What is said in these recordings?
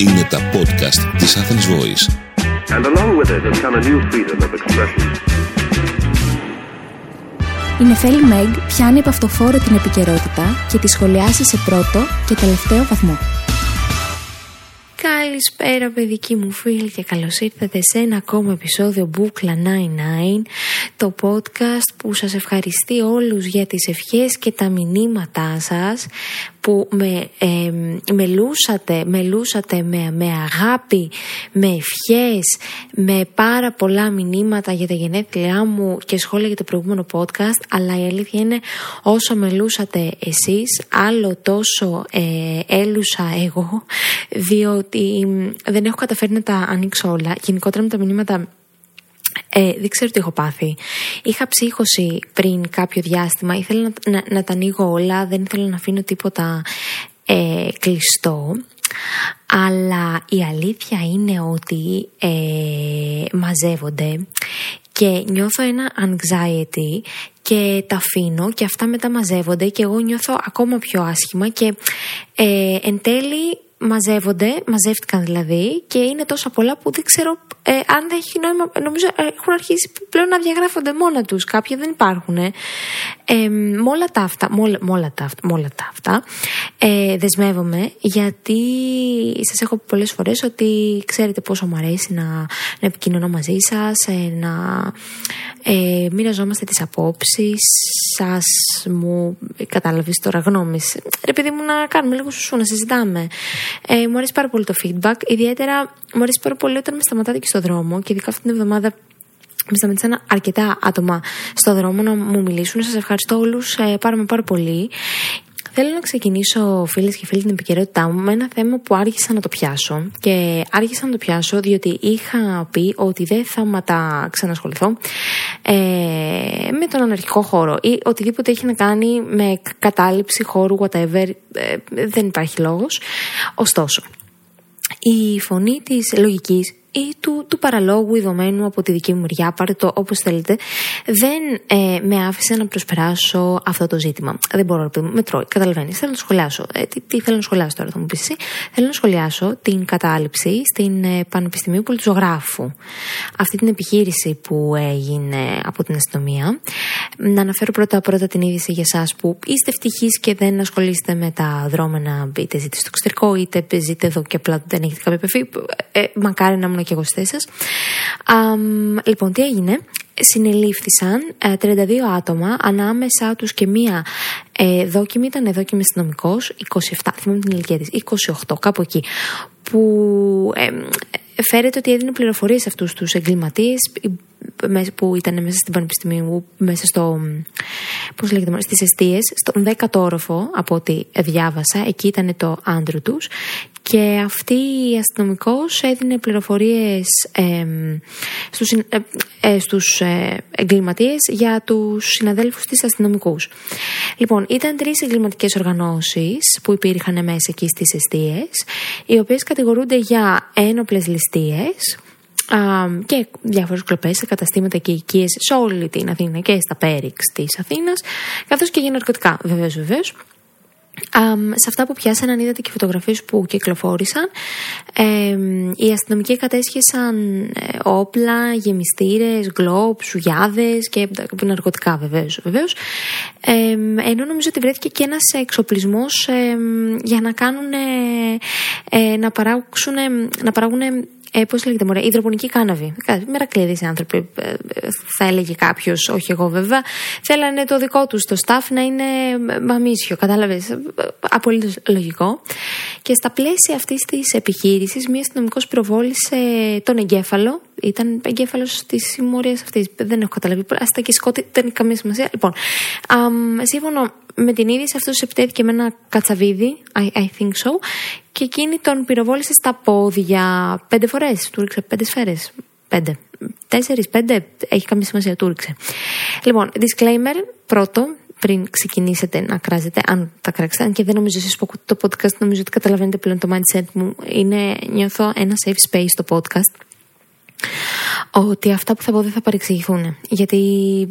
Είναι τα podcast της Athens Voice. And along with it has come a new freedom of expression. Η Νεφέλη Μέγ πιάνει από αυτοφόρο την επικαιρότητα και τη σχολιάσει σε πρώτο και τελευταίο βαθμό. Καλησπέρα παιδική μου φίλη και καλώς ήρθατε σε ένα ακόμα επεισόδιο Μπούκλα 99 το podcast που σας ευχαριστεί όλους για τις ευχές και τα μηνύματά σας που με, ε, μελούσατε, μελούσατε με, με αγάπη, με ευχές, με πάρα πολλά μηνύματα για τα γενέθλιά μου και σχόλια για το προηγούμενο podcast αλλά η αλήθεια είναι όσο μελούσατε εσείς άλλο τόσο ε, έλουσα εγώ διότι δεν έχω καταφέρει να τα ανοίξω όλα. Γενικότερα με τα μηνύματα ε, δεν ξέρω τι έχω πάθει. Είχα ψύχωση πριν κάποιο διάστημα. Ήθελα να, να, να τα ανοίγω όλα. Δεν ήθελα να αφήνω τίποτα ε, κλειστό. Αλλά η αλήθεια είναι ότι ε, μαζεύονται και νιώθω ένα anxiety και τα αφήνω και αυτά μετά μαζεύονται και εγώ νιώθω ακόμα πιο άσχημα και ε, εν τέλει μαζεύονται, μαζεύτηκαν δηλαδή και είναι τόσα πολλά που δεν ξέρω ε, αν δεν έχει νόημα. Νομίζω ε, έχουν αρχίσει πλέον να διαγράφονται μόνα τους. Κάποια δεν υπάρχουν. Ε. Ε, με όλα τα αυτά, με όλα, τα, με όλα τα αυτά ε, δεσμεύομαι γιατί σας έχω πει πολλές φορές ότι ξέρετε πόσο μου αρέσει να, να επικοινωνώ μαζί σας, ε, να ε, μοιραζόμαστε τις απόψεις σας, μου κατάλαβες τώρα γνώμης. Ρε παιδί μου να κάνουμε λίγο σου να συζητάμε. Ε, μου αρέσει πάρα πολύ το feedback, ιδιαίτερα μου αρέσει πάρα πολύ όταν με σταματάτε και στο δρόμο και ειδικά αυτή την εβδομάδα με σταματήσαν αρκετά άτομα στο δρόμο να μου μιλήσουν. Σας ευχαριστώ όλους ε, πάρα, πάρα πολύ. Θέλω να ξεκινήσω, φίλες και φίλοι, την επικαιρότητά μου με ένα θέμα που άρχισα να το πιάσω. Και άρχισα να το πιάσω διότι είχα πει ότι δεν θα ματά ξανασχοληθώ ε, με τον αναρχικό χώρο ή οτιδήποτε έχει να κάνει με κατάληψη χώρου, whatever. Ε, δεν υπάρχει λόγος. Ωστόσο, η φωνή της λογικής ή του, του παραλόγου ειδωμένου από τη δική μου μεριά, πάρε το όπως θέλετε, δεν ε, με άφησε να προσπεράσω αυτό το ζήτημα. Δεν μπορώ να πω, με τρώει, καταλαβαίνεις. Θέλω να σχολιάσω. Ε, τι, τι, θέλω να σχολιάσω τώρα, θα μου πεις εσύ. Θέλω να σχολιάσω την κατάληψη στην ε, Πανεπιστημίου Πολιτζογράφου. Αυτή την επιχείρηση που έγινε από την αστυνομία. Να αναφέρω πρώτα-πρώτα την είδηση για εσάς που είστε ευτυχείς και δεν ασχολείστε με τα δρόμενα, είτε ζείτε στο εξωτερικό, είτε ζείτε εδώ και απλά δεν έχετε κάποια επαφή. Ε, μακάρι να ήμουν και εγώ στη σας. Λοιπόν, τι έγινε; Συνελήφθησαν 32 ε, άτομα, ανάμεσά τους και μία ε, δόκιμη, ήταν δόκιμη αστυνομικός, 27, θυμάμαι την ηλικία της, 28, κάπου εκεί, που ε, φέρεται ότι έδινε πληροφορίες σε αυτούς τους εγκληματίες που ήταν μέσα στην Πανεπιστημίου, μέσα στο. Πώς λέγεται, στις αιστείες, στον 10ο όροφο, από ό,τι διάβασα, εκεί ήταν το άντρο τους. Και αυτή η αστυνομικός έδινε πληροφορίες ε, στους, ε, ε, στους ε, εγκληματίες για τους συναδέλφους της αστυνομικούς. Λοιπόν, ήταν τρεις εγκληματικές οργανώσεις που υπήρχαν μέσα εκεί στις αιστείες, οι οποίες κατηγορούνται για ένοπλες ληστείες, και διάφορες κλοπές σε καταστήματα και οικίες σε όλη την Αθήνα και στα Πέριξ της Αθήνας, καθώς και για ναρκωτικά, βεβαίως, βεβαίως. σε αυτά που πιάσαν, είδατε και φωτογραφίες που κυκλοφόρησαν. Ε, οι αστυνομικοί κατέσχεσαν ε, όπλα, γεμιστήρες, γκλόπ, σουγιάδες και ναρκωτικά βεβαίως. βεβαίως. Ε, ενώ νομίζω ότι βρέθηκε και ένας εξοπλισμός για να κάνουν, ε, να, παράγουν, να παράγουν ε, Πώς λέγεται, Μωρέ, υδροπονική κάναβη. Μερακλείδες οι άνθρωποι, ε, θα έλεγε κάποιος, όχι εγώ βέβαια. Θέλανε το δικό τους το staff να είναι μαμίσιο, κατάλαβες. Απολύτως λογικό. Και στα πλαίσια αυτής της επιχείρησης, μία αστυνομικός πυροβόλησε τον εγκέφαλο. Ήταν εγκέφαλος της συμμορίας αυτής. Δεν έχω καταλάβει. Άστα και σκότη, δεν έχει καμία σημασία. Λοιπόν, σύμφωνα με την είδηση, αυτός επιτέθηκε με ένα κατσαβίδι, I, I think so, και εκείνη τον πυροβόλησε στα πόδια πέντε φορές. Του ρίξε πέντε σφαίρες. Πέντε. Τέσσερις, πέντε. Έχει καμία σημασία, του ρίξε. Λοιπόν, disclaimer πρώτο, πριν ξεκινήσετε να κράζετε, αν τα κράξετε, αν και δεν νομίζω εσείς που το podcast, νομίζω ότι καταλαβαίνετε πλέον το mindset μου, είναι, νιώθω ένα safe space στο podcast ότι αυτά που θα πω δεν θα παρεξηγηθούν. Γιατί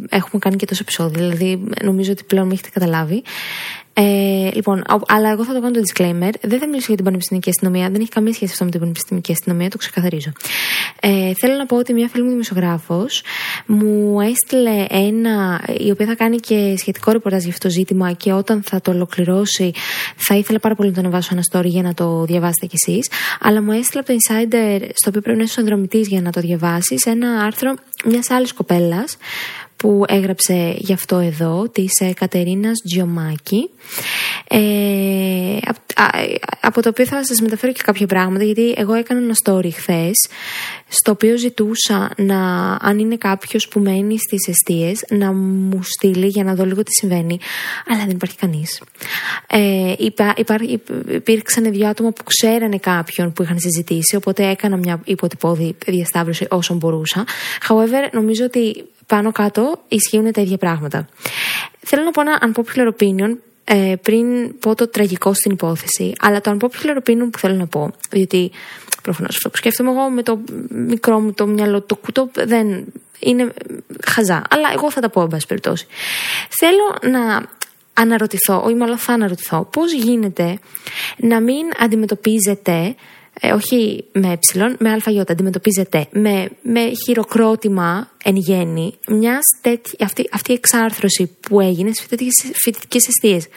έχουμε κάνει και τόσο επεισόδιο, δηλαδή νομίζω ότι πλέον με έχετε καταλάβει. Ε, λοιπόν, αλλά εγώ θα το κάνω το disclaimer. Δεν θα μιλήσω για την πανεπιστημιακή αστυνομία. Δεν έχει καμία σχέση αυτό με την πανεπιστημιακή αστυνομία, το ξεκαθαρίζω. Ε, θέλω να πω ότι μια φίλη μου δημοσιογράφος μου έστειλε ένα. η οποία θα κάνει και σχετικό ρεπορτάζ για αυτό το ζήτημα και όταν θα το ολοκληρώσει θα ήθελα πάρα πολύ να το ανεβάσω ένα story για να το διαβάσετε κι εσείς. Αλλά μου έστειλε από το Insider, στο οποίο πρέπει να είσαι συνδρομητής για να το διαβάσεις, ένα άρθρο μιας άλλης κοπέλας που έγραψε γι' αυτό εδώ, της ε, Κατερίνας Τζιομάκη, ε, από το οποίο θα σας μεταφέρω και κάποια πράγματα, γιατί εγώ έκανα ένα story χθες, στο οποίο ζητούσα να, αν είναι κάποιος που μένει στις αιστείες, να μου στείλει για να δω λίγο τι συμβαίνει, αλλά δεν υπάρχει κανείς. Ε, υπά, υπήρξαν δύο άτομα που ξέρανε κάποιον που είχαν συζητήσει, οπότε έκανα μια υποτυπώδη διασταύρωση όσο μπορούσα. However, νομίζω ότι πάνω κάτω ισχύουν τα ίδια πράγματα. Θέλω να πω ένα unpopular opinion ε, πριν πω το τραγικό στην υπόθεση, αλλά το unpopular opinion που θέλω να πω, διότι προφανώς αυτό που σκέφτομαι εγώ με το μικρό μου το μυαλό, το κουτό δεν είναι χαζά. Αλλά εγώ θα τα πω, εν πάση περιπτώσει. Θέλω να αναρωτηθώ, ή μάλλον θα αναρωτηθώ, πώς γίνεται να μην αντιμετωπίζετε ε, όχι με ε, με αλφαγιώτα, αντιμετωπίζεται με, με χειροκρότημα εν γέννη μιας αυτή, αυτή η εξάρθρωση που έγινε στι φοιτητικές αιστείες.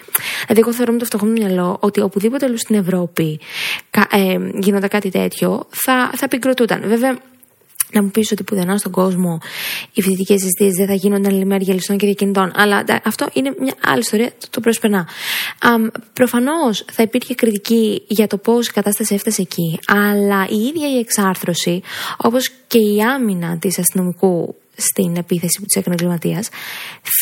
Δηλαδή, εγώ θεωρώ με το φτωχό μου μυαλό ότι οπουδήποτε αλλού στην Ευρώπη ε, γίνονταν κάτι τέτοιο θα, θα πικροτούταν. Βέβαια, να μου πεις ότι πουθενά στον κόσμο οι φοιτητικές αιστείες δεν θα γίνονται αλληλημέρια ληστών και διακινητών. Αλλά αυτό είναι μια άλλη ιστορία, το, το προσπερνά. Προφανώς θα υπήρχε κριτική για το πώς η κατάσταση έφτασε εκεί, αλλά η ίδια η εξάρθρωση, όπως και η άμυνα της αστυνομικού στην επίθεση που της έκανε εγκληματίας,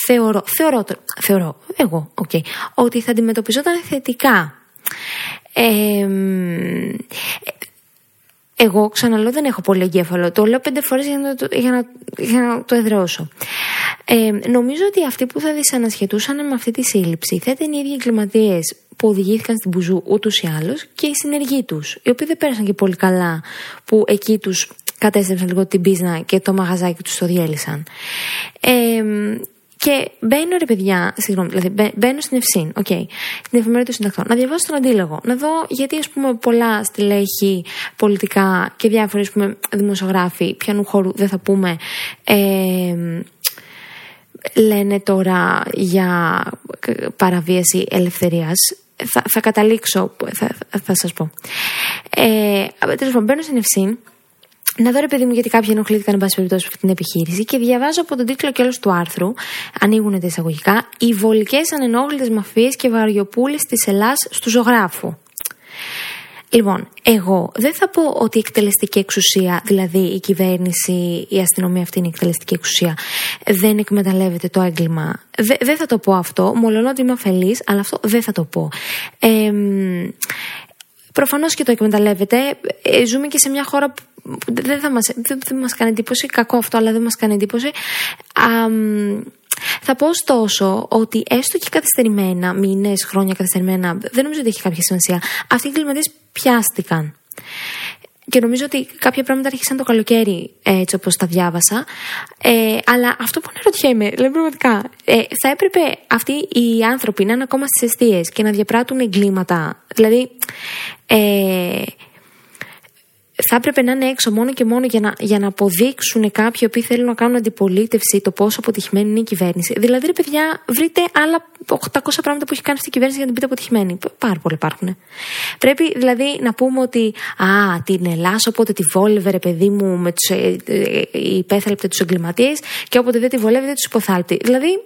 θεωρώ, θεωρώ, θεωρώ, εγώ, okay, ότι θα αντιμετωπιζόταν θετικά. Ε, εγώ ξαναλέω δεν έχω πολύ εγκέφαλο. Το λέω πέντε φορές για, να το, για, να, για να το εδραιώσω. Ε, νομίζω ότι αυτοί που θα δυσανασχετούσαν με αυτή τη σύλληψη θα ήταν οι ίδιοι εγκληματίες που οδηγήθηκαν στην Μπουζού ούτως ή άλλως και οι συνεργοί τους, οι οποίοι δεν πέρασαν και πολύ καλά που εκεί τους κατέστρεψαν λίγο την μπίζνα και το μαγαζάκι τους το διέλυσαν. Ε, και μπαίνω ρε παιδιά, συγγνώμη, δηλαδή μπαίνω στην ΕφΣυν, OK, okay, στην εφημερίδα των συντακτών, να διαβάσω τον αντίλογο, να δω γιατί ας πούμε πολλά στελέχη πολιτικά και διάφοροι ας πούμε δημοσιογράφοι ποιανού χώρου δεν θα πούμε ε, λένε τώρα για παραβίαση ελευθερίας. Θα, θα καταλήξω, θα, θα σας πω. Ε, τέλος πάντων, μπαίνω στην Ευσύν να δω ρε παιδί μου γιατί κάποιοι ενοχλήθηκαν εν πάση περιπτώσει αυτή την επιχείρηση και διαβάζω από τον τίτλο και όλο του άρθρου, ανοίγουν τα εισαγωγικά, Οι βολικές ανενόχλητες μαφίες και βαριοπούλες της Ελλάδα του ζωγράφου. Λοιπόν, εγώ δεν θα πω ότι η εκτελεστική εξουσία, δηλαδή η κυβέρνηση, η αστυνομία αυτή είναι η εκτελεστική εξουσία, δεν εκμεταλλεύεται το έγκλημα. δεν θα το πω αυτό, μόλον ότι είμαι αφελής, αλλά αυτό δεν θα το πω. Ε, Προφανώς και το εκμεταλλεύεται. Ε, ζούμε και σε μια χώρα που δεν θα μας, δεν, μας κάνει εντύπωση. Κακό αυτό, αλλά δεν μας κάνει εντύπωση. θα πω ωστόσο ότι έστω και καθυστερημένα, μήνες, χρόνια καθυστερημένα, δεν νομίζω ότι έχει κάποια σημασία. Αυτοί οι εγκληματίες πιάστηκαν. Και νομίζω ότι κάποια πράγματα άρχισαν το καλοκαίρι έτσι όπως τα διάβασα. Ε, αλλά αυτό που αναρωτιέμαι, δηλαδή πραγματικά, ε, θα έπρεπε αυτοί οι άνθρωποι να είναι ακόμα στις αιστείες και να διαπράττουν εγκλήματα. Δηλαδή, ε, θα έπρεπε να είναι έξω μόνο και μόνο για να, για να αποδείξουν κάποιοι οποίοι θέλουν να κάνουν αντιπολίτευση το πόσο αποτυχημένη είναι η κυβέρνηση. Δηλαδή, ρε παιδιά, βρείτε άλλα 800 πράγματα που έχει κάνει αυτή η κυβέρνηση για να την πείτε αποτυχημένη. Πάρα πολλά υπάρχουν. Πρέπει δηλαδή να πούμε ότι Α, την Ελλάς όποτε τη βόλευε ρε παιδί μου με τους, ε, ε, υπέθαλπτε τους εγκληματίες και όποτε δεν τη βολεύει δεν τους υποθάλπτει. Δηλαδή,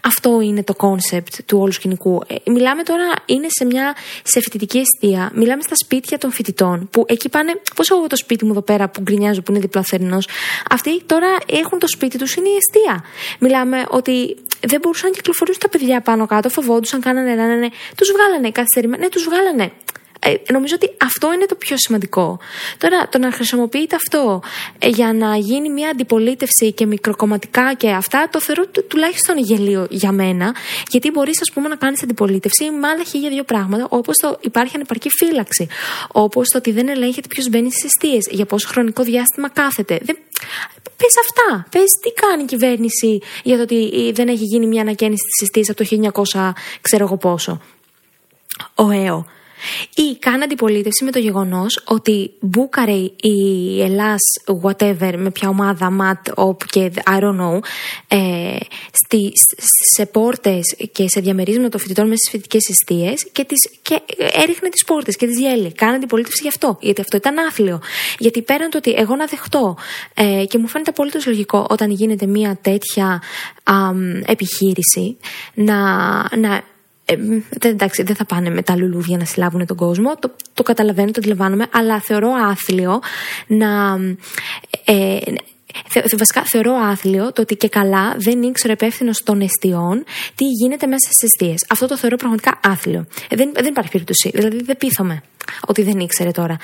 αυτό είναι το concept του όλου σκηνικού. Ε, μιλάμε τώρα, είναι σε μια σε φοιτητική εστία, μιλάμε στα σπίτια των φοιτητών που εκεί πάνε. Πώς έχω το σπίτι μου εδώ πέρα που γκρινιάζω που είναι δίπλα Αυτοί τώρα έχουν το σπίτι τους, είναι η εστία. Μιλάμε ότι δεν μπορούσαν να κυκλοφορήσουν τα παιδιά πάνω κάτω, φοβόντουσαν, κάνανε, ράνανε. Τους βγάλανε καθυστερημένα. Ναι, τους βγάλανε. Ε, νομίζω ότι αυτό είναι το πιο σημαντικό. Τώρα, το να χρησιμοποιείτε αυτό ε, για να γίνει μια αντιπολίτευση και μικροκομματικά και αυτά, το θεωρώ τουλάχιστον γελίο για μένα. Γιατί μπορείς, ας πούμε, να κάνεις αντιπολίτευση με άλλα χίλια δύο πράγματα, όπως το υπάρχει ανεπαρκή φύλαξη. Όπως το ότι δεν ελέγχεται ποιος μπαίνει στις αιστείες, για πόσο χρονικό διάστημα κάθεται. Δεν... Πες αυτά. Πες τι κάνει η κυβέρνηση για το ότι δεν έχει γίνει μια ανακαίνιση της αιστείε από το 1900, ξέρω εγώ πόσο. Ο ΕΟ. Ή κάνει αντιπολίτευση με το γεγονός ότι μπούκαρε η Ελλάς, whatever, με ποια ομάδα, ματ, οπ και I don't know, ε, στη, σε πόρτες και σε διαμερίσματα των φοιτητών μέσα στις φοιτητικές αιστείες και, και έριχνε τις πόρτες και τις διέλυε. Κάνει αντιπολίτευση γι' αυτό. Γιατί αυτό ήταν άθλιο. Γιατί πέραν το ότι εγώ να δεχτώ ε, και μου φαίνεται απολύτως λογικό όταν γίνεται μια τέτοια α, επιχείρηση να, να ε, δεν, εντάξει, δεν θα πάνε με τα λουλούδια να συλλάβουν τον κόσμο. Το, το καταλαβαίνω, το αντιλαμβάνομαι, αλλά θεωρώ άθλιο να. Ε, Θε, βασικά θεωρώ άθλιο το ότι και καλά δεν ήξερε υπεύθυνος των εστιών τι γίνεται μέσα στις αιστείες. Αυτό το θεωρώ πραγματικά άθλιο. Ε, δεν, δεν υπάρχει περίπτωση. Δηλαδή δεν πείθομαι ότι δεν ήξερε τώρα.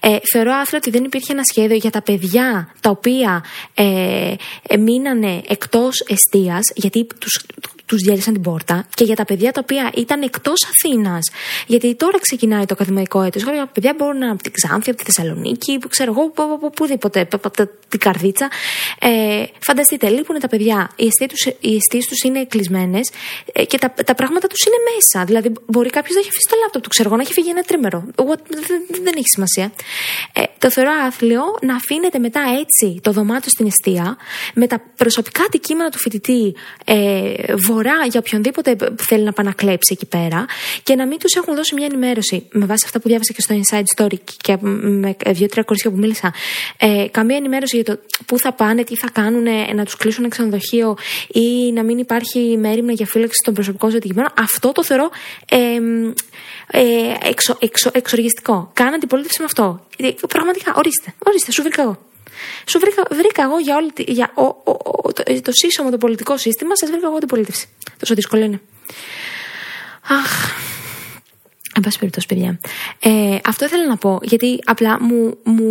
Ε, θεωρώ άθλιο ότι δεν υπήρχε ένα σχέδιο για τα παιδιά τα οποία ε, ε μείνανε εκτός εστία, γιατί τους, τους διέλυσαν την πόρτα και για τα παιδιά τα οποία ήταν εκτός Αθήνας. Γιατί τώρα ξεκινάει το ακαδημαϊκό έτος. Για παιδιά μπορούν από την Ξάνθη, από τη Θεσσαλονίκη, που ξέρω εγώ, οπουδήποτε, από την Καρδίτσα. Ε, φανταστείτε, λείπουν τα παιδιά, οι αιστείες τους είναι κλεισμένες ε, και τα, τα πράγματα τους είναι μέσα. Δηλαδή, μπορεί κάποιος να έχει αφήσει το λάπτοπ του, ξέρω εγώ, να έχει φύγει ένα τρίμερο. Δεν, δεν έχει σημασία. Ε, το θεωρώ άθλιο να αφήνεται μετά έτσι το δωμάτιο στην αιστεία με τα προσωπικά αντικείμενα του φοιτητή ε, για οποιονδήποτε θέλει να πανακλέψει εκεί πέρα και να μην τους έχουν δώσει μια ενημέρωση με βάση αυτά που διάβασα και στο Inside Story και με δύο-τρία κορίτσια που μίλησα. Ε, καμία ενημέρωση για το πού θα πάνε, τι θα κάνουν, να τους κλείσουν ένα ξενοδοχείο ή να μην υπάρχει μέρημνα για φύλαξη των προσωπικών ζωτικημένων. Αυτό το θεωρώ ε, ε, εξο, εξο, εξοργιστικό. Κάνα αντιπολίτευση με αυτό. Ε, πραγματικά, ορίστε, ορίστε, σου βρήκα εγώ. Σου βρήκα, βρήκα εγώ για, όλη, για ο, ο, ο, το, το σύσσωμο το πολιτικό σύστημα, σας βρήκα εγώ την πολίτευση. Τόσο δύσκολο είναι. Αχ. Εν πάση περιπτώσει, παιδιά. Ε, αυτό ήθελα να πω, γιατί απλά μου, μου,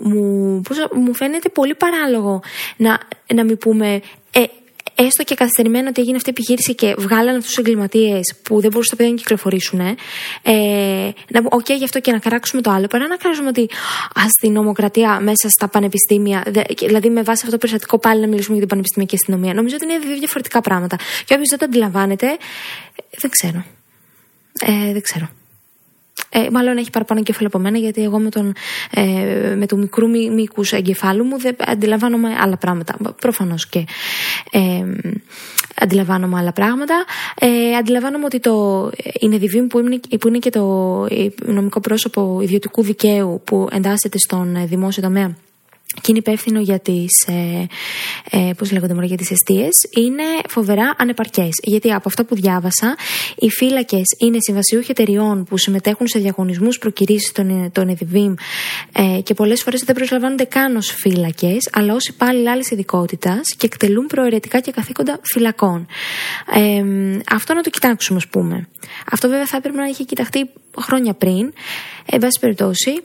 μου, μου φαίνεται πολύ παράλογο να, να μην πούμε ε, έστω και καθυστερημένο ότι έγινε αυτή η επιχείρηση και βγάλανε αυτούς τους εγκληματίες που δεν μπορούσαν τα παιδιά να κυκλοφορήσουν, ε, να πούμε, OK, γι' αυτό και να καράξουμε το άλλο, παρά να κράζουμε ότι στην νομοκρατία μέσα στα πανεπιστήμια, δηλαδή με βάση αυτό το περιστατικό πάλι να μιλήσουμε για την πανεπιστημιακή αστυνομία. Νομίζω ότι είναι δύο διαφορετικά πράγματα. Και όποιος δεν το αντιλαμβάνεται, δεν ξέρω. Ε, δεν ξέρω. Ε, μάλλον έχει παραπάνω κεφάλαιο από μένα, γιατί εγώ με, τον, ε, με το μικρού μήκους εγκεφάλου μου δεν αντιλαμβάνομαι άλλα πράγματα. Προφανώς και ε, αντιλαμβάνομαι άλλα πράγματα. Ε, αντιλαμβάνομαι ότι το είναι που είναι, που είναι και το νομικό πρόσωπο ιδιωτικού δικαίου που εντάσσεται στον δημόσιο τομέα και είναι υπεύθυνο για τις ε, ε, πώς λέγονται για τις αιστείες. Είναι φοβερά ανεπαρκές. Γιατί από αυτά που διάβασα οι φύλακες είναι συμβασιούχοι εταιριών που συμμετέχουν σε διαγωνισμούς προκυρήσεις των, των ΕΔΙΒΙΜ ε, και πολλές φορές δεν προσλαμβάνονται καν ως φύλακες αλλά ως υπάλληλοι άλλης ειδικότητας και εκτελούν προαιρετικά και καθήκοντα φυλακών. Ε, αυτό να το κοιτάξουμε ας πούμε. Αυτό βέβαια θα έπρεπε να έχει κοιταχτεί χρόνια πριν. Εν πάση περιπτώσει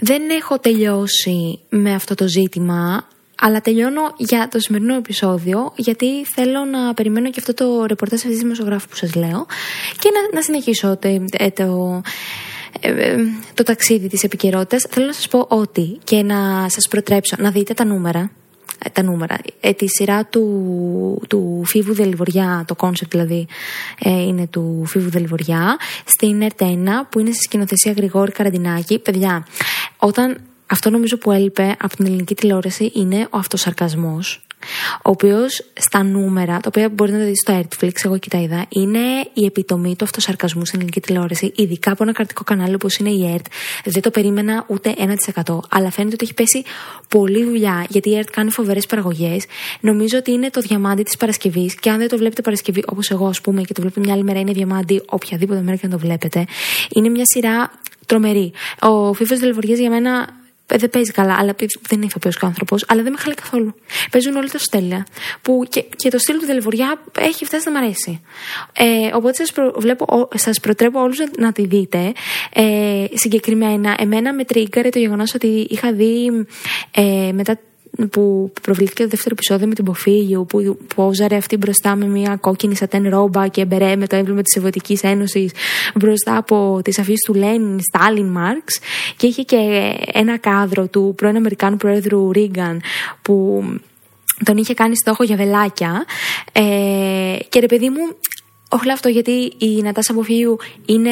δεν έχω τελειώσει με αυτό το ζήτημα αλλά τελειώνω για το σημερινό επεισόδιο, γιατί θέλω να περιμένω και αυτό το ρεπορτάζ αυτής της δημοσιογράφου που σας λέω και να, να συνεχίσω το, ε, το, ε, ε, το ταξίδι της επικαιρότητας. Θέλω να σας πω ότι και να σας προτρέψω να δείτε τα νούμερα τα νούμερα. Ε, τη σειρά του, του Φίβου Δελιβοριά, το concept δηλαδή ε, είναι του Φίβου Δελιβοριά, στην ΕΡΤ1 που είναι στη σκηνοθεσία Γρηγόρη Καραντινάκη. Παιδιά, όταν αυτό νομίζω που έλειπε από την ελληνική τηλεόραση είναι ο αυτοσαρκασμός ο οποίος στα νούμερα, τα οποία μπορείτε να δείτε στο Netflix, εγώ και τα είδα, είναι η επιτομή του αυτοσαρκασμού στην ελληνική τηλεόραση, ειδικά από ένα κρατικό κανάλι όπως είναι η ΕΡΤ. Δεν το περίμενα ούτε 1%. Αλλά φαίνεται ότι έχει πέσει πολλή δουλειά, γιατί η ΕΡΤ κάνει φοβερές παραγωγές. Νομίζω ότι είναι το διαμάντι της Παρασκευής. Και αν δεν το βλέπετε Παρασκευή, όπως εγώ ας πούμε, και το βλέπετε μια άλλη μέρα, είναι διαμάντι οποιαδήποτε μέρα και να το βλέπετε. Είναι μια σειρά τρομερή. Ο Φίφο Δελβοριέ για μένα δεν παίζει καλά, αλλά δεν είναι ηθοποιός και άνθρωπος, αλλά δεν με χαλάει καθόλου. Παίζουν όλοι το στέλια. Που και, και το στυλ του Δελβοριά έχει φτάσει να μ' αρέσει. Ε, οπότε σας προ, σας προτρέπω όλους να, να τη δείτε. Ε, συγκεκριμένα, εμένα με τρίγκαρε το γεγονός ότι είχα δει ε, μετά που προβλήθηκε το δεύτερο επεισόδιο με την Ποφίλιο που πόζαρε αυτή μπροστά με μια κόκκινη σατέν ρόμπα και μπερέ με το έμβλημα της Σοβιετικής Ένωσης μπροστά από τις αφήσεις του Λένιν, Στάλιν, Μάρξ και είχε και ένα κάδρο του πρώην Αμερικάνου Πρόεδρου Ρίγκαν που τον είχε κάνει στόχο για βελάκια. Ε, και ρε παιδί μου όχι αυτό γιατί η Νατάσα Ποφίλιου είναι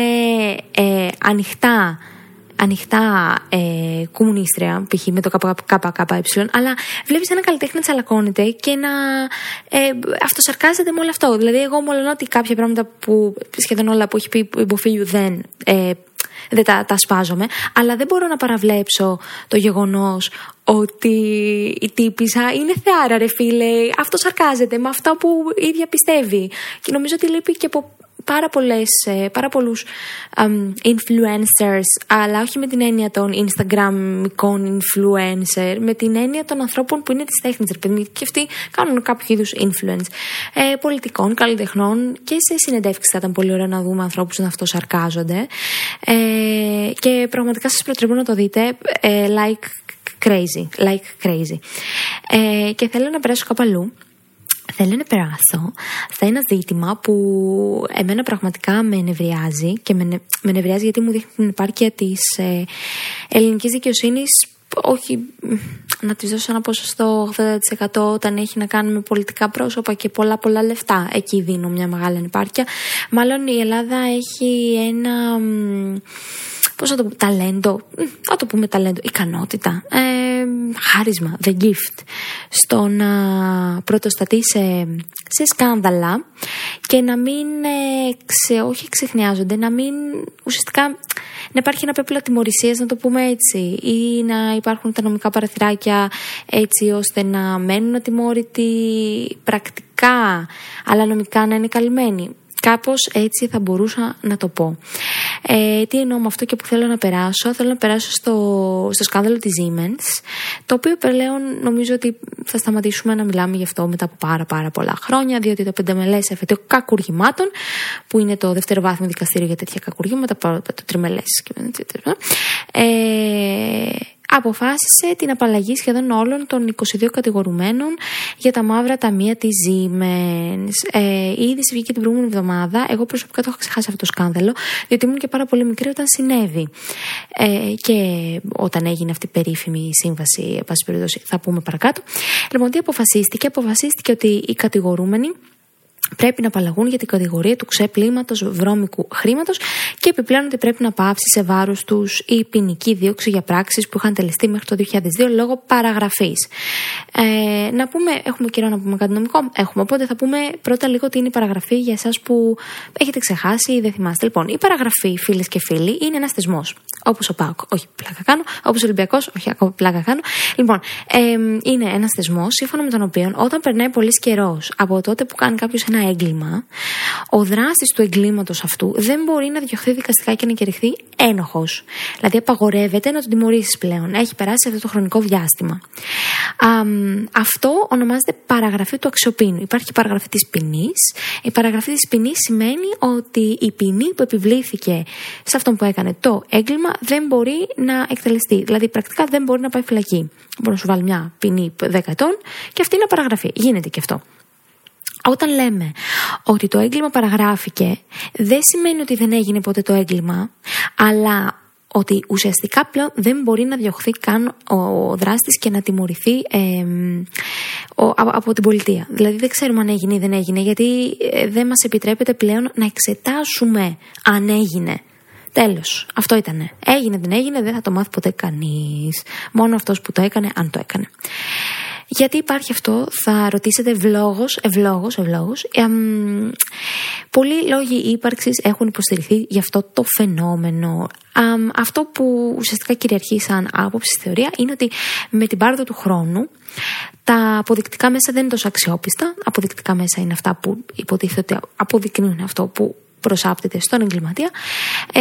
ε, ανοιχτά ανοιχτά ε, κομμουνίστρια, π.χ. με το ΚΚΕ, αλλά βλέπεις ένα καλλιτέχνη να τσαλακώνεται και να ε, αυτοσαρκάζεται με όλο αυτό. Δηλαδή, εγώ μόνο ότι κάποια πράγματα που σχεδόν όλα που έχει πει η Μποφίλιου δεν. Ε, δεν τα, τα σπάζομαι, αλλά δεν μπορώ να παραβλέψω το γεγονός ότι η τύπησα είναι θεάρα ρε φίλε, αυτό σαρκάζεται με αυτά που η ίδια πιστεύει και νομίζω ότι λείπει και από πάρα, πολλές, ε, πάρα πολλούς influencers, αλλά όχι με την έννοια των Instagramικών influencer, με την έννοια των ανθρώπων που είναι της τέχνης, ρε παιδί, και αυτοί κάνουν κάποιο είδους influence. Ε, πολιτικών, καλλιτεχνών και σε συνεντεύξεις θα ήταν πολύ ωραίο να δούμε ανθρώπους να αυτοσαρκάζονται. Ε, και πραγματικά σας προτρέπω να το δείτε ε, like crazy, like crazy. Ε, και θέλω να περάσω κάπου αλλού Θέλω να περάσω σε ένα ζήτημα που εμένα πραγματικά με νευριάζει και με, με νευριάζει γιατί μου δείχνει την επάρκεια της ε, ελληνικής δικαιοσύνης όχι να της δώσω ένα ποσοστό 80% όταν έχει να κάνει με πολιτικά πρόσωπα και πολλά πολλά λεφτά. Εκεί δίνω μια μεγάλη ανεπάρκεια. Μάλλον η Ελλάδα έχει ένα πώς θα το πούμε, ταλέντο, θα το πούμε ταλέντο, ικανότητα, ε, χάρισμα, the gift, στο να πρωτοστατεί σε, σε σκάνδαλα και να μην, ε, ξε, όχι ξεχνιάζονται, να μην ουσιαστικά να υπάρχει ένα πέπλο τιμωρησία, να το πούμε έτσι, ή να υπάρχουν τα νομικά παραθυράκια έτσι ώστε να μένουν ατιμόρυτοι πρακτικά, αλλά νομικά να είναι καλυμμένοι. Κάπως έτσι θα μπορούσα να το πω. Ε, τι εννοώ με αυτό και που θέλω να περάσω. Θέλω να περάσω στο, στο σκάνδαλο της Siemens, το οποίο πλέον νομίζω ότι θα σταματήσουμε να μιλάμε γι' αυτό μετά από πάρα πάρα πολλά χρόνια, διότι το πεντεμελές εφετείο κακουργημάτων, που είναι το δευτεροβάθμιο δικαστήριο για τέτοια κακουργήματα, το τριμελές. Ε, αποφάσισε την απαλλαγή σχεδόν όλων των 22 κατηγορουμένων για τα μαύρα ταμεία της Siemens. Ε, η είδηση βγήκε την προηγούμενη εβδομάδα. Εγώ προσωπικά το έχω ξεχάσει αυτό το σκάνδαλο, διότι ήμουν και πάρα πολύ μικρή όταν συνέβη. Ε, και όταν έγινε αυτή η περίφημη σύμβαση, πάση περιπτώσει, θα πούμε παρακάτω. Λοιπόν, τι αποφασίστηκε; Αποφασίστηκε ότι οι κατηγορούμενοι πρέπει να απαλλαγούν για την κατηγορία του ξεπλήματος βρώμικου χρήματος και επιπλέον ότι πρέπει να πάψει σε βάρος τους η ποινική δίωξη για πράξεις που είχαν τελεστεί μέχρι το 2002 λόγω παραγραφής. Ε, να πούμε, έχουμε καιρό να πούμε κάτι νομικό; Έχουμε. Οπότε θα πούμε πρώτα λίγο τι είναι η παραγραφή για εσάς που έχετε ξεχάσει ή δεν θυμάστε. Λοιπόν, η παραγραφή, φίλες και φίλοι, είναι ένας θεσμός. Όπως ο ΠΑΟΚ, όχι πλάκα κάνω. Όπως ο Ολυμπιακός, όχι ακόμα πλάκα κάνω. Λοιπόν, ε, είναι ένας θεσμός σύμφωνα με τον οποίο όταν περνάει πολύς καιρός από τότε που κάνει κάποιος ένα ένα έγκλημα, ο δράστης του εγκλήματος αυτού δεν μπορεί να διωχθεί δικαστικά και να κηρυχθεί ένοχος. Δηλαδή, απαγορεύεται να τον τιμωρήσεις πλέον. Έχει περάσει αυτό το χρονικό διάστημα. Α, αυτό ονομάζεται παραγραφή του αξιοπίνου. Υπάρχει παραγραφή της ποινής. Η παραγραφή της ποινής σημαίνει ότι η ποινή που επιβλήθηκε σε αυτόν που έκανε το έγκλημα δεν μπορεί να εκτελεστεί. Δηλαδή, πρακτικά δεν μπορεί να πάει φυλακή. Μπορεί να σου βάλει μια ποινή 10 ετών και αυτή είναι παραγραφή. Γίνεται και αυτό. Όταν λέμε ότι το έγκλημα παραγράφηκε, δεν σημαίνει ότι δεν έγινε ποτέ το έγκλημα, αλλά ότι ουσιαστικά πλέον δεν μπορεί να διωχθεί καν ο δράστης και να τιμωρηθεί από την πολιτεία. Δηλαδή δεν ξέρουμε αν έγινε ή δεν έγινε, γιατί ε, δεν μας επιτρέπεται πλέον να εξετάσουμε αν έγινε. Τέλος, αυτό ήτανε. Έγινε, δεν έγινε, δεν θα το μάθει ποτέ κανείς. Μόνο αυτός που το έκανε, αν το έκανε. Γιατί υπάρχει αυτό, θα ρωτήσετε ευλόγως, ευλόγως, ευλόγως. Ε, πολλοί λόγοι ύπαρξης έχουν υποστηριχθεί για αυτό το φαινόμενο. αυτό που ουσιαστικά κυριαρχεί σαν άποψη στη θεωρία είναι ότι με την πάροδο του χρόνου τα αποδεικτικά μέσα δεν είναι τόσο αξιόπιστα. Αποδεικτικά μέσα είναι αυτά που υποτίθεται ότι αποδεικνύουν αυτό που προσάπτεται στον εγκληματία. Ε,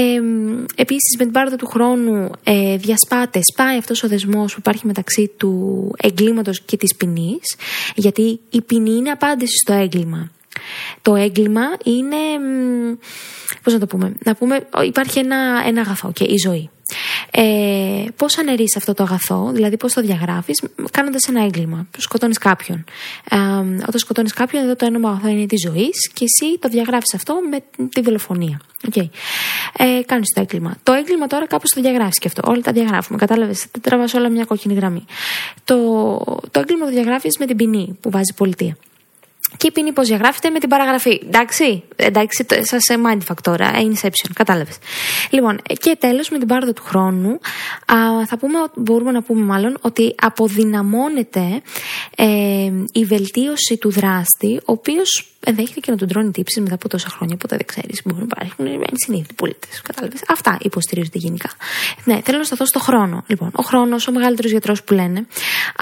Επίσης, με την πάροδο του χρόνου ε, διασπάται, σπάει αυτός ο δεσμός που υπάρχει μεταξύ του εγκλήματος και της ποινής, γιατί η ποινή είναι απάντηση στο έγκλημα. Το έγκλημα είναι. Πώς να το πούμε. Να πούμε, υπάρχει ένα, ένα αγαθό και η ζωή. Ε, πώς αναιρείς αυτό το αγαθό, δηλαδή πώς το διαγράφεις, κάνοντας ένα έγκλημα. Σκοτώνεις κάποιον. Ε, όταν σκοτώνεις κάποιον, εδώ το ένωμα αγαθό είναι της ζωής και εσύ το διαγράφεις αυτό με τη δολοφονία. Okay. Ε, Κάνεις το έγκλημα. Το έγκλημα τώρα κάπως το διαγράφεις και αυτό. Όλα τα διαγράφουμε. Κατάλαβες. Δεν τραβάς όλα μια κόκκινη γραμμή. Το, το έγκλημα το διαγράφεις με την ποινή που βάζει η πολιτεία. Και η ποινή πώ διαγράφεται με την παραγραφή. Εντάξει, εντάξει, σα mindfuck τώρα, inception, κατάλαβες. Λοιπόν, και τέλος με την πάροδο του χρόνου, α, θα πούμε, μπορούμε να πούμε μάλλον ότι αποδυναμώνεται ε, η βελτίωση του δράστη, ο οποίος ενδέχεται και να τον τρώνε τύψεις μετά από τόσα χρόνια, οπότε δεν ξέρεις. Μπορεί να υπάρχουν ενσυνείδητοι πολίτες. Κατάλαβες. Αυτά υποστηρίζονται γενικά. Ναι, θέλω να σταθώ στο χρόνο. Λοιπόν, ο χρόνος, ο μεγαλύτερος γιατρός που λένε,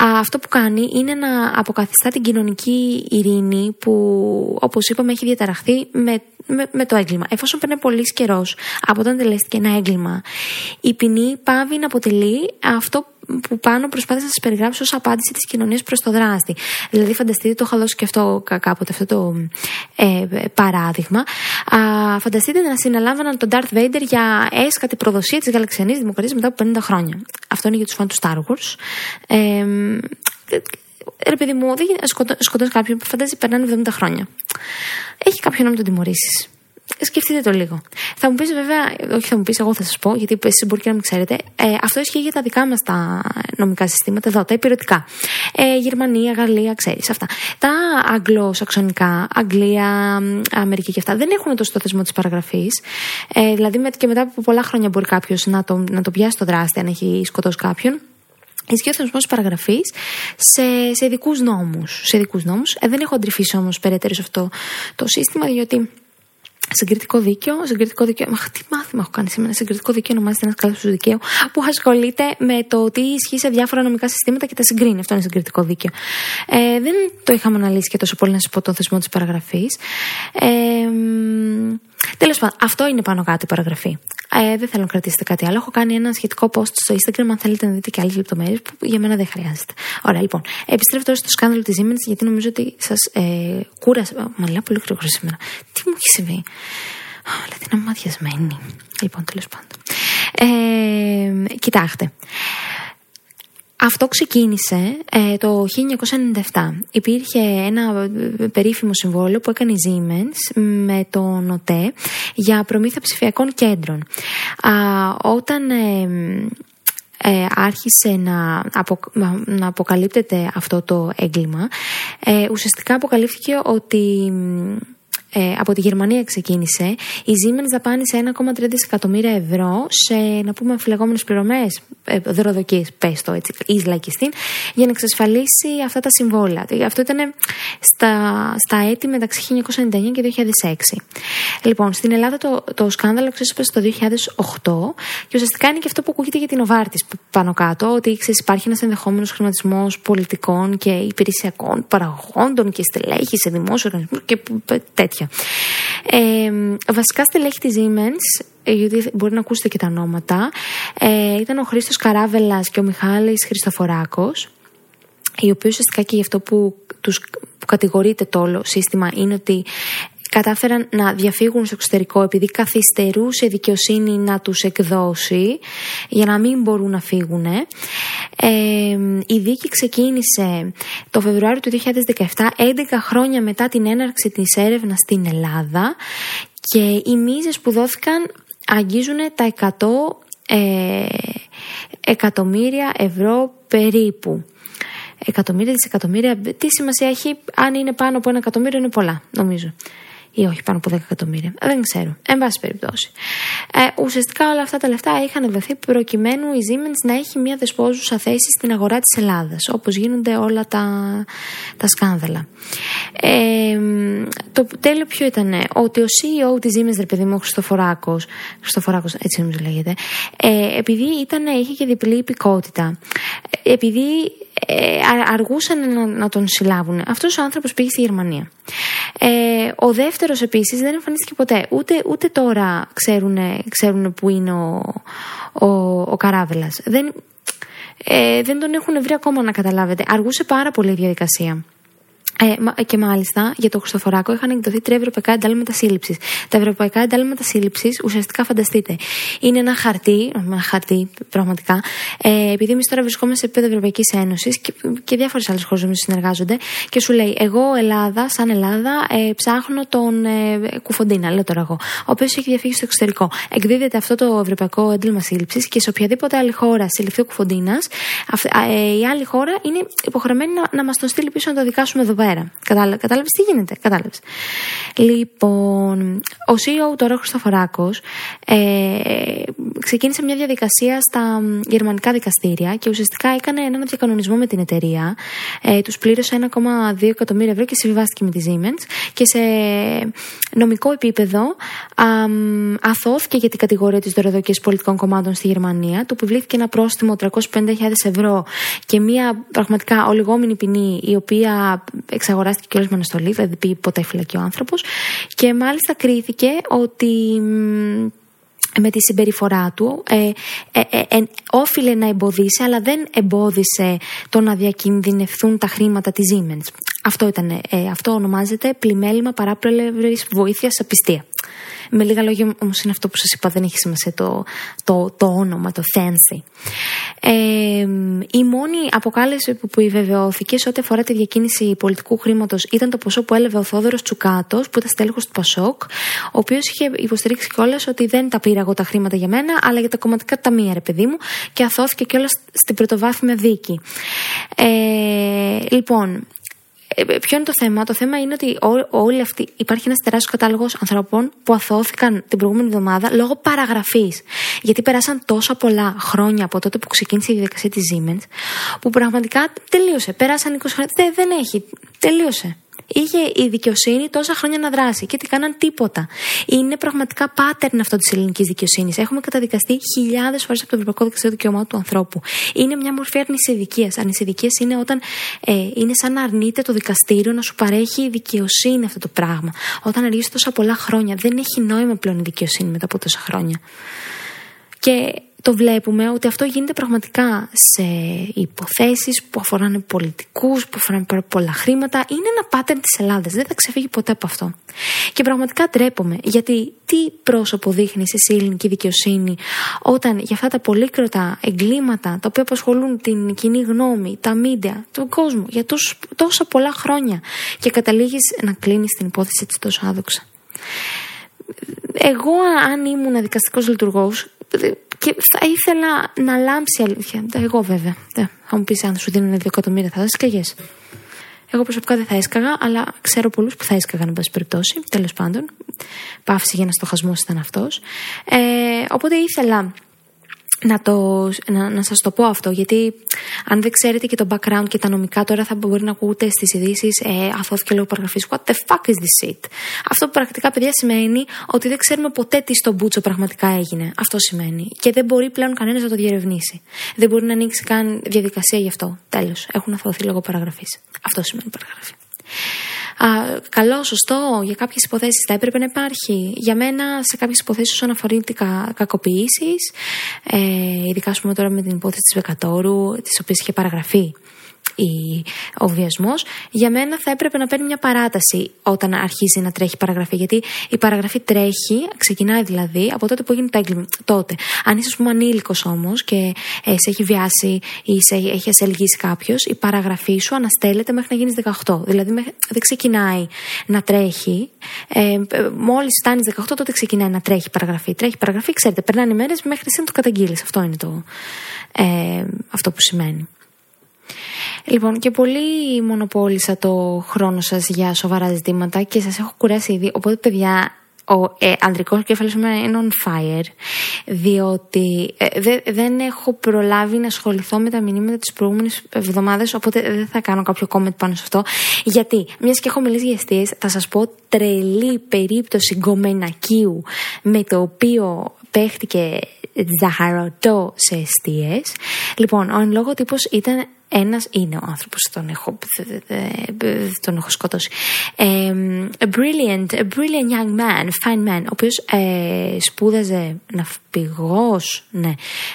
α, αυτό που κάνει είναι να αποκαθιστά την κοινωνική ειρήνη που, όπως είπαμε, έχει διαταραχθεί με με, με το έγκλημα. Εφόσον παίρνει πολύς καιρός από όταν τελέστηκε ένα έγκλημα, η ποινή πάβει να αποτελεί αυτό που πάνω προσπάθησε να σας περιγράψω ως απάντηση της κοινωνίας προς το δράστη. Δηλαδή, φανταστείτε, το είχα δώσει και αυτό κάποτε, αυτό το ε, παράδειγμα. Α, φανταστείτε να συναλάμβαναν τον Darth Vader για έσκατη προδοσία της γαλαξιανής δημοκρατίας μετά από 50 χρόνια. Αυτό είναι για τους φαν του Star Wars. Ε, ρε παιδί μου, δεν σκοτώ, κάποιον που φαντάζει περνάνε 70 χρόνια. Έχει κάποιον να με τον τιμωρήσεις. Σκεφτείτε το λίγο. Θα μου πεις, βέβαια, όχι θα μου πεις, εγώ θα σας πω, γιατί εσείς μπορεί και να μην ξέρετε, ε, αυτό ισχύει για τα δικά μας τα νομικά συστήματα, εδώ, τα υπηρετικά. Ε, Γερμανία, Γαλλία, ξέρεις αυτά. Τα αγγλο-σαξονικά, Αγγλία, Αμερική και αυτά, δεν έχουν τόσο το θεσμό της παραγραφής. Ε, δηλαδή, και μετά από πολλά χρόνια μπορεί κάποιος να το, να το πιάσει το δράστη αν έχει σκοτώσει κάποιον. Ισχύει ο θεσμό παραγραφής σε, σε ειδικού νόμους. Σε ειδικούς νόμους. Ε, δεν έχω αντριφήσει όμως περαιτέρω σε αυτό το σύστημα, διότι Συγκριτικό δίκαιο, συγκριτικό δίκαιο. Μα τι μάθημα έχω κάνει σήμερα; Συγκριτικό δίκαιο ονομάζεται ένας κλάδο του δικαίου που ασχολείται με το τι ισχύει σε διάφορα νομικά συστήματα και τα συγκρίνει. Αυτό είναι συγκριτικό δίκαιο. Ε, δεν το είχαμε αναλύσει και τόσο πολύ να σας πω τον θεσμό της παραγραφής. Ε, Τέλος πάντων, αυτό είναι πάνω κάτω η παραγραφή. Ε, δεν θέλω να κρατήσετε κάτι άλλο. Έχω κάνει ένα σχετικό post στο Instagram, αν θέλετε να δείτε και άλλες λεπτομέρειες που για μένα δεν χρειάζεται. Ωραία, λοιπόν. Επιστρέφω τώρα στο σκάνδαλο της Siemens, γιατί νομίζω ότι σας ε, κούρασε. Μα λέω πολύ γρήγορα σήμερα. Τι μου έχει συμβεί; Λέτε να είμαι μαθιασμένη. Λοιπόν, τέλος πάντων. Ε, κοιτάξτε. Αυτό ξεκίνησε ε, το 1997. Υπήρχε ένα ε, περίφημο συμβόλαιο που έκανε η Siemens με το ΝΟΤΕ για προμήθεια ψηφιακών κέντρων. όταν ε, άρχισε να, να αποκαλύπτεται αυτό το έγκλημα, ουσιαστικά αποκαλύφθηκε ότι ε, από τη Γερμανία ξεκίνησε. Η Siemens δαπάνησε 1,3 δισεκατομμύρια ευρώ σε να πούμε αμφιλεγόμενε πληρωμές, ε, δωροδοκίες, πες το έτσι, ή λαϊκιστή, για να εξασφαλίσει αυτά τα συμβόλαια. Αυτό ήταν στα, στα έτη μεταξύ 1999 και 2006. Λοιπόν, στην Ελλάδα το, το σκάνδαλο ξέσπασε το 2008 και ουσιαστικά είναι και αυτό που ακούγεται για την Οβάρτης πάνω κάτω, ότι ξέρεις, υπάρχει ένας ενδεχόμενος χρηματισμός πολιτικών και υπηρεσιακών παραγόντων και στελέχη σε δημόσιο οργανισμό και τέτοια. Ε, βασικά στελέχη της Siemens, γιατί μπορεί να ακούσετε και τα ονόματα, ε, ήταν ο Χρήστος Καράβελας και ο Μιχάλης Χριστοφοράκος, οι οποίοι ουσιαστικά και γι' αυτό που τους που κατηγορείται το όλο σύστημα είναι ότι κατάφεραν να διαφύγουν στο εξωτερικό επειδή καθυστερούσε η δικαιοσύνη να τους εκδώσει για να μην μπορούν να φύγουν. Ε, η δίκη ξεκίνησε το Φεβρουάριο του 2017, 11 χρόνια μετά την έναρξη της έρευνας στην Ελλάδα και οι μίζες που δόθηκαν αγγίζουν τα 100 ε, εκατομμύρια ευρώ περίπου. Εκατομμύρια, δισεκατομμύρια, τι σημασία έχει, αν είναι πάνω από ένα εκατομμύριο είναι πολλά, νομίζω ή όχι πάνω από 10 εκατομμύρια. Δεν ξέρω. Εν πάση περιπτώσει. Ε, ουσιαστικά όλα αυτά τα λεφτά είχαν δοθεί προκειμένου η Siemens να έχει μια δεσπόζουσα θέση στην αγορά της Ελλάδας, όπως γίνονται όλα τα, τα σκάνδαλα. Ε, το τέλειο ποιο ήταν, ότι ο CEO της Siemens, ρε παιδί μου, ο Χριστοφοράκος, Χριστοφοράκος έτσι νομίζω λέγεται, ε, επειδή ήταν, είχε και διπλή υπηκότητα, επειδή ε, αργούσαν να, να τον συλλάβουν. Αυτός ο άνθρωπος πήγε στη Γερμανία. Ε, ο δεύτερος επίσης δεν εμφανίστηκε ποτέ. Ούτε, ούτε τώρα ξέρουν, ξέρουν που είναι ο, ο, ο Καράβελας. Δεν, ε, δεν τον έχουν βρει ακόμα να καταλάβετε. Αργούσε πάρα πολύ η διαδικασία. Ε, και μάλιστα για το Χριστοφοράκο είχαν εκδοθεί τρία ευρωπαϊκά εντάλματα σύλληψης. Τα ευρωπαϊκά εντάλματα σύλληψης, ουσιαστικά φανταστείτε, είναι ένα χαρτί, ένα χαρτί πραγματικά, ε, επειδή εμείς τώρα βρισκόμαστε σε επίπεδο Ευρωπαϊκής Ένωσης και, και διάφορες άλλες χώρες συνεργάζονται, και σου λέει, Εγώ Ελλάδα, σαν Ελλάδα, ε, ψάχνω τον ε, Κουφοντίνα, λέω τώρα εγώ, ο οποίος έχει διαφύγει στο εξωτερικό. Εκδίδεται αυτό το ευρωπαϊκό ένταλμα σύλληψης και σε οποιαδήποτε άλλη χώρα συλληφθεί ο Κουφοντίνας, ε, η άλλη χώρα είναι υποχρεωμένη να, να μας τον στείλει πίσω να το δικάσουμε εδώ πέρα. Κατάλαβες τι γίνεται, κατάλαβες. Λοιπόν, ο CEO τώρα Χριστοφοράκο ε, ξεκίνησε μια διαδικασία στα γερμανικά δικαστήρια και ουσιαστικά έκανε έναν διακανονισμό με την εταιρεία. Ε, Τους πλήρωσε 1,2 εκατομμύρια ευρώ και συμβιβάστηκε με τη Siemens. Και σε νομικό επίπεδο α, αθώθηκε για την κατηγορία της δωροδοκίας πολιτικών κομμάτων στη Γερμανία. Του επιβλήθηκε ένα πρόστιμο 350.000 ευρώ και μια πραγματικά ολιγόμενη ποινή η οποία εξαγοράστηκε κιόλα με αναστολή, δηλαδή πήγε ποτέ φυλακή ο άνθρωπος. Και μάλιστα κρίθηκε ότι με τη συμπεριφορά του ε, ε, ε, όφιλε να εμποδίσει αλλά δεν εμπόδισε το να διακινδυνευθούν τα χρήματα της Siemens. Αυτό, ήταν, αυτό ονομάζεται πλημέλημα παράπλευρης βοήθειας απιστία. Με λίγα λόγια όμως είναι αυτό που σας είπα, δεν έχει σημασία το, το, το όνομα, το fancy. Ε, η μόνη αποκάλυψη που, που επιβεβαιώθηκε σε ό,τι αφορά τη διακίνηση πολιτικού χρήματος ήταν το ποσό που έλαβε ο Θόδωρος Τσουκάτος, που ήταν στέλεχος του Πασόκ, ο οποίος είχε υποστηρίξει κιόλας ότι δεν τα πήρα εγώ τα χρήματα για μένα, αλλά για τα κομματικά ταμεία, ρε παιδί μου, και αθώθηκε κιόλας στην πρωτοβάθμια δίκη. Ε, λοιπόν, ε, ποιο είναι το θέμα, το θέμα είναι ότι όλοι αυτοί, υπάρχει ένας τεράστιος κατάλογος ανθρώπων που αθώθηκαν την προηγούμενη εβδομάδα λόγω παραγραφής. Γιατί περάσαν τόσα πολλά χρόνια από τότε που ξεκίνησε η διαδικασία της Siemens, που πραγματικά τελείωσε. Πέρασαν 20 χρόνια. Δεν, δεν έχει. Τελείωσε. Είχε η δικαιοσύνη τόσα χρόνια να δράσει και τι κάναν τίποτα. Είναι πραγματικά pattern αυτό της ελληνικής δικαιοσύνης. Έχουμε καταδικαστεί χιλιάδες φορές από το Ευρωπαϊκό Δικαστήριο Δικαιωμάτων του Ανθρώπου. Είναι μια μορφή αρνησιδικία. Αρνησιδικία είναι όταν ε, είναι σαν να αρνείται το δικαστήριο να σου παρέχει δικαιοσύνη αυτό το πράγμα. Όταν αργήσει τόσα πολλά χρόνια. Δεν έχει νόημα πλέον η δικαιοσύνη μετά από τόσα χρόνια. Και το βλέπουμε ότι αυτό γίνεται πραγματικά σε υποθέσεις που αφοράνε πολιτικούς, που αφοράνε πολλά χρήματα. Είναι ένα pattern της Ελλάδας, δεν θα ξεφύγει ποτέ από αυτό. Και πραγματικά τρέπομαι, γιατί τι πρόσωπο δείχνει σε ελληνική δικαιοσύνη όταν για αυτά τα πολύκροτα εγκλήματα τα οποία απασχολούν την κοινή γνώμη, τα μίντια, τον κόσμο για τόσα πολλά χρόνια και καταλήγεις να κλείνεις την υπόθεση έτσι τόσο άδοξα. Εγώ αν ήμουν δικαστικός λειτουργός και θα ήθελα να λάμψει η αλήθεια. Εγώ βέβαια. Θα μου πεις αν σου δίνουν δύο εκατομμύρια θα έσκαγες. Εγώ προσωπικά δεν θα έσκαγα, αλλά ξέρω πολλούς που θα έσκαγαν, εν πάση περιπτώσει. Τέλος πάντων. Πάυση για ένα στοχασμός ήταν αυτός. Ε, οπότε ήθελα να, το, να, να σας το πω αυτό γιατί αν δεν ξέρετε και το background και τα νομικά τώρα θα μπορεί να ακούγεται στις ειδήσει ε, αθώθηκε λόγω παραγραφής. What the fuck is this shit; Αυτό που πρακτικά παιδιά σημαίνει ότι δεν ξέρουμε ποτέ τι στο μπούτσο πραγματικά έγινε. Αυτό σημαίνει. Και δεν μπορεί πλέον κανένας να το διερευνήσει. Δεν μπορεί να ανοίξει καν διαδικασία γι' αυτό. Τέλος. Έχουν αθώθει λόγω παραγραφής. Αυτό σημαίνει παραγραφή Α, καλό, σωστό, για κάποιες υποθέσεις θα έπρεπε να υπάρχει. Για μένα, σε κάποιες υποθέσεις όσον αφορά τι κα, κακοποιήσεις, ε, ειδικά ας πούμε τώρα με την υπόθεση της Βεκατόρου, τη οποία είχε παραγραφεί ο βιασμός, για μένα θα έπρεπε να παίρνει μια παράταση όταν αρχίζει να τρέχει η παραγραφή. Γιατί η παραγραφή τρέχει, ξεκινάει δηλαδή από τότε που έγινε το έγκλημα. Τότε. Αν είσαι, ας πούμε, ανήλικος όμως και ε, σε έχει βιάσει ή σε έχει ασελγήσει κάποιος, η παραγραφή σου αναστέλλεται μέχρι να γίνεις 18. Δηλαδή δεν ξεκινάει να τρέχει. Ε, Μόλις φτάνεις 18, τότε ξεκινάει να τρέχει η παραγραφή. Τρέχει η παραγραφή, ξέρετε, περνάνε οι μέρες μέχρι να το καταγγείλεις. Αυτό είναι το, ε, αυτό που σημαίνει. Λοιπόν, και πολύ μονοπόλησα το χρόνο σας για σοβαρά ζητήματα και σας έχω κουράσει ήδη. Οπότε, παιδιά, ο ε, ανδρικός κέφαλος μου είναι on fire διότι ε, δε, δεν έχω προλάβει να ασχοληθώ με τα μηνύματα τις προηγούμενες εβδομάδες οπότε δεν θα κάνω κάποιο comment πάνω σε αυτό γιατί μιας και έχω μιλήσει για αιστείες θα σας πω τρελή περίπτωση γκομενακίου με το οποίο παίχτηκε ζαχαρωτό σε αιστείες λοιπόν ο εν λόγω τύπος ήταν ένας είναι ο άνθρωπος, τον έχω, τον έχω σκοτώσει. Ε, a brilliant, a brilliant young man, fine man, ο οποίος ε, σπούδαζε ναυπηγός, ναι.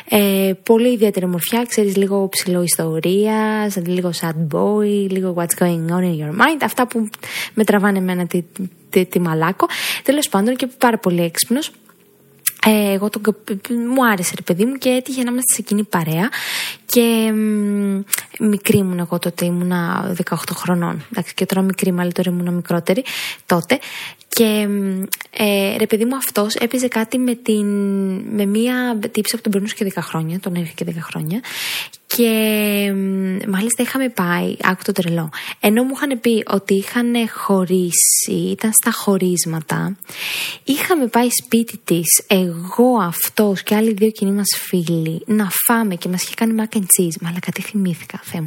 Ε, πολύ ιδιαίτερη μορφιά, ξέρεις λίγο ψηλό ιστορίας, λίγο sad boy, λίγο what's going on in your mind. Αυτά που με τραβάνε εμένα τη, τη, τη μαλάκο. Τέλος πάντων και πάρα πολύ έξυπνος. Ε, εγώ τον, μου άρεσε ρε παιδί μου και έτυχε να είμαστε σε κοινή παρέα και μικρή ήμουν εγώ τότε, ήμουνα 18 χρονών. Εντάξει, και τώρα μικρή, μάλλον τώρα ήμουν μικρότερη τότε. Και ε, ρε παιδί μου αυτός έπαιζε κάτι με, την, με μία τύψη που τον περνούσε και 10 χρόνια, τον έρχεται και 10 χρόνια. Και μάλιστα είχαμε πάει, άκου το τρελό, ενώ μου είχαν πει ότι είχαν χωρίσει, ήταν στα χωρίσματα, είχαμε πάει σπίτι της, εγώ, αυτός και άλλοι δύο κοινοί μας φίλοι, να φάμε και μας είχε κάνει mac and cheese. Μαλά, κάτι θυμήθηκα, Θεέ μου.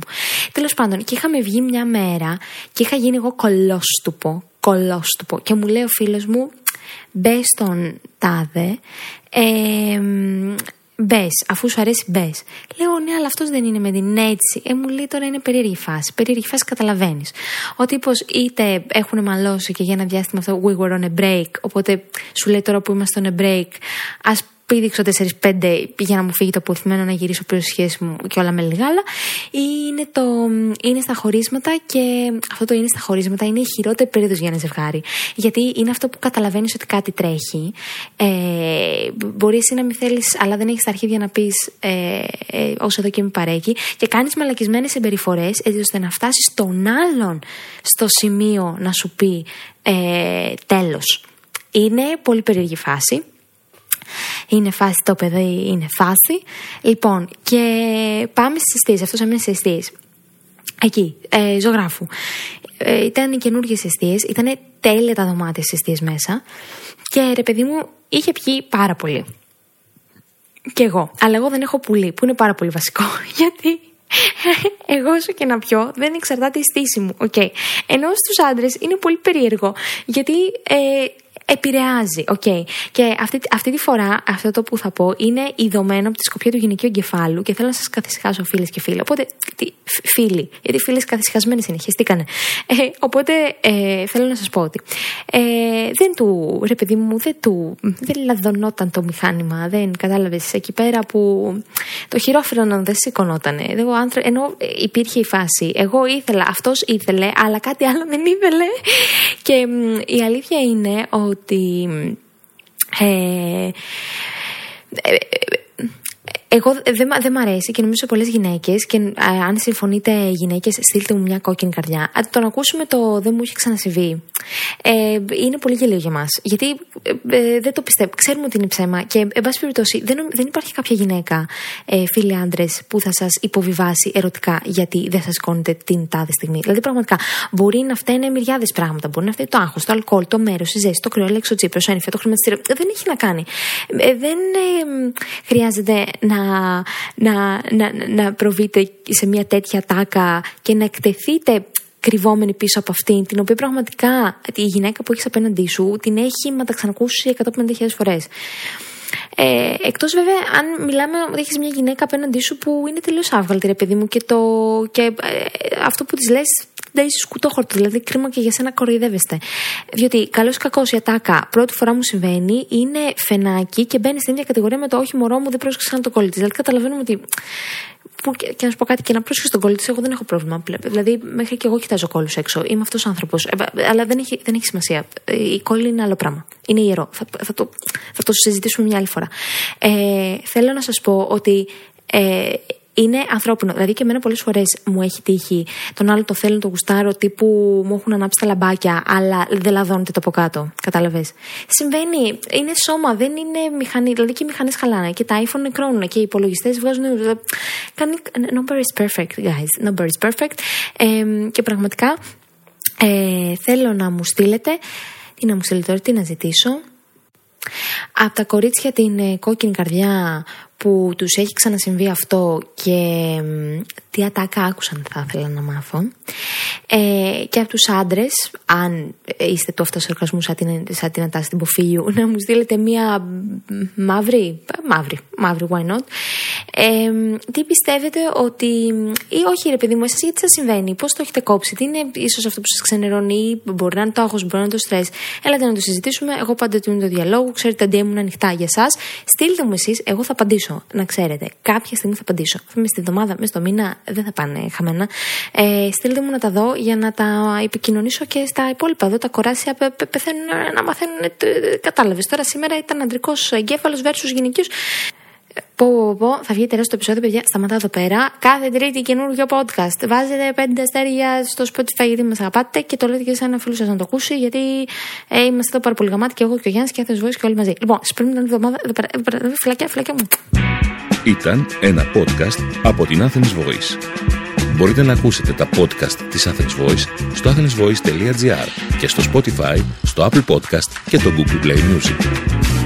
Τέλος πάντων, και είχαμε βγει μια μέρα και είχα γίνει εγώ κολόστουπο, κολόστουπο. Και μου λέει ο φίλος μου, μπες στον τάδε, ε, Μπες, αφού σου αρέσει, μπες. Λέω, ναι, αλλά αυτός δεν είναι με την έτσι. Ε, μου λέει τώρα είναι περίεργη φάση. Περίεργη φάση καταλαβαίνεις. Ο τύπος είτε έχουν μαλώσει και για ένα διάστημα αυτό we were on a break, οπότε σου λέει τώρα που είμαστε on a break, ας πήδηξω 4-5 για να μου φύγει το αποθυμένο να γυρίσω πίσω σχέση μου και όλα με λιγάλα. Είναι, το, είναι στα χωρίσματα και αυτό το είναι στα χωρίσματα είναι η χειρότερη περίοδος για ένα ζευγάρι. Γιατί είναι αυτό που καταλαβαίνεις ότι κάτι τρέχει. Ε, μπορεί εσύ να μην θέλεις, αλλά δεν έχεις τα αρχίδια να πεις ε, ε, όσο εδώ και με παρέκει και κάνεις μαλακισμένες συμπεριφορές έτσι ώστε να φτάσεις τον άλλον στο σημείο να σου πει ε, τέλος. Είναι πολύ περίεργη φάση. Είναι φάση το παιδί, είναι φάση. Λοιπόν, και πάμε στις αιστείε. Αυτό έμεινε στι αιστείε. Εκεί, ε, ζωγράφου. Ε, ήταν καινούργιες αιστείε, ήταν τέλεια τα δωμάτια στι αιστείε μέσα. Και ρε παιδί μου, είχε πιει πάρα πολύ. Και εγώ. Αλλά εγώ δεν έχω πουλί, που είναι πάρα πολύ βασικό. Γιατί εγώ όσο και να πιω, δεν εξαρτάται η στήση μου. Okay. Ενώ στους άντρες είναι πολύ περίεργο. Γιατί ε, επηρεάζει. Okay. Και αυτή, αυτή τη φορά αυτό το που θα πω είναι ειδωμένο από τη σκοπιά του γυναικείου εγκεφάλου και θέλω να σας καθησυχάσω φίλες και φίλοι. Οπότε, τι, φίλοι, γιατί φίλες καθησυχασμένες είναι, χαιστήκανε. Ε, οπότε ε, θέλω να σας πω ότι ε, δεν του, ρε παιδί μου, δεν του, δεν λαδωνόταν το μηχάνημα, δεν κατάλαβες εκεί πέρα που το χειρόφρενο δεν σηκωνόταν. Ενώ υπήρχε η φάση. Εγώ ήθελα, αυτός ήθελε, αλλά κάτι άλλο δεν ήθελε. Και η αλήθεια είναι ότι ότι ε, ε, εγώ δεν δε μ' αρέσει και νομίζω σε πολλές γυναίκες, και ε, αν συμφωνείτε γυναίκες, στείλτε μου μια κόκκινη καρδιά. Αν το να ακούσουμε το δεν μου έχει ξανασυμβεί, ε, είναι πολύ γελίο για μας. Γιατί ε, ε, δεν το πιστεύω. Ξέρουμε ότι είναι ψέμα και, εν πάση περιπτώσει, δεν, δεν υπάρχει κάποια γυναίκα, ε, φίλοι άντρες, που θα σας υποβιβάσει ερωτικά γιατί δεν σας σηκώνετε την τάδε στιγμή. Δηλαδή, πραγματικά μπορεί να φταίνε μυριάδες πράγματα. Μπορεί να φταίει το άγχος, το αλκοόλ, το μέρος, η ζέστη, το κρυό, το τσίπρο, το χρηματιστήριο. Δεν έχει να κάνει. Ε, δεν χρειάζεται να να, να, να, προβείτε σε μια τέτοια τάκα και να εκτεθείτε κρυβόμενοι πίσω από αυτήν, την οποία πραγματικά η γυναίκα που έχεις απέναντί σου την έχει μεταξανακούσει 150.000 φορές. Ε, Εκτός βέβαια, αν μιλάμε ότι έχεις μια γυναίκα απέναντί σου που είναι τελείως άβγαλτη, ρε παιδί μου, και, το, και ε, αυτό που της λες Ντέιζι σκουτόχορτο, δηλαδή κρίμα και για σένα κοροϊδεύεστε. Διότι καλός ή κακός η ατάκα πρώτη φορά μου συμβαίνει, είναι φενάκι και μπαίνει στην ίδια κατηγορία με το όχι μωρό μου δεν πρόσεξα να το κόλλη Δηλαδή καταλαβαίνουμε ότι. Που, και, να σου πω κάτι, και να πρόσεχε τον κόλλη τη, εγώ δεν έχω πρόβλημα. Δηλαδή, μέχρι και εγώ κοιτάζω κόλλους έξω. Είμαι αυτός ο άνθρωπος. Ε, αλλά δεν έχει, δεν έχει σημασία. Η κόλλη είναι άλλο πράγμα. Είναι ιερό. Θα, θα, το, θα το συζητήσουμε μια άλλη φορά. Ε, θέλω να σας πω ότι ε, είναι ανθρώπινο. Δηλαδή και εμένα πολλές φορές μου έχει τύχει τον άλλο το θέλω, το γουστάρω, τύπου μου έχουν ανάψει τα λαμπάκια, αλλά δεν λαδώνεται το από κάτω. Κατάλαβες. Συμβαίνει. Είναι σώμα, δεν είναι μηχανή. Δηλαδή και οι μηχανές χαλάνε και τα iPhone νεκρώνουν και οι υπολογιστές βγάζουν. Κάνει. Nobody is perfect, guys. Nobody is perfect. Ε, και πραγματικά ε, θέλω να μου στείλετε. Τι να μου στείλετε τώρα, τι να ζητήσω. Από τα κορίτσια την ε, κόκκινη καρδιά που τους έχει ξανασυμβεί αυτό και τι ατάκα άκουσαν θα ήθελα να μάθω. Ε, και από τους άντρες, αν είστε του αυτοσορκασμού σαν την, σαν την ατάση να μου στείλετε μία μαύρη, μαύρη, μαύρη, why not. Ε, τι πιστεύετε ότι, ή όχι ρε παιδί μου, εσάς γιατί σας συμβαίνει, πώς το έχετε κόψει, τι είναι ίσως αυτό που σας ξενερώνει, μπορεί να είναι το άγχος, μπορεί να είναι το στρες. Έλατε να το συζητήσουμε, εγώ πάντα του το διαλόγο, ξέρετε τα DM μου είναι ανοιχτά για εσάς. Στείλτε μου εσείς, εγώ θα απαντήσω, να ξέρετε. Κάποια στιγμή θα απαντήσω. Με στη εβδομάδα, μες στο μήνα δεν θα πάνε χαμένα. Ε, στείλτε μου να τα δω για να τα επικοινωνήσω και στα υπόλοιπα. Εδώ τα κοράσια πεθαίνουν να μαθαίνουν. Κατάλαβες. Τώρα σήμερα ήταν αντρικός εγκέφαλος versus γυναικείος. Πω, πω, πω, θα βγει τεράστιο επεισόδιο, παιδιά. Σταματάω εδώ πέρα. Κάθε Τρίτη καινούργιο podcast. Βάζετε πέντε αστέρια στο Spotify γιατί μας αγαπάτε και το λέτε και σε ένα φίλο σας να το ακούσει. Γιατί ε, είμαστε εδώ πάρα πολύ γαμάτοι και εγώ και ο Γιάννης και ο και όλοι μαζί. Λοιπόν, σας πριν την εβδομάδα. Φλακιά, φλακιά μου. Ήταν ένα podcast από την Athens Voice. Μπορείτε να ακούσετε τα podcast της Athens Voice στο athensvoice.gr και στο Spotify, στο Apple Podcast και το Google Play Music.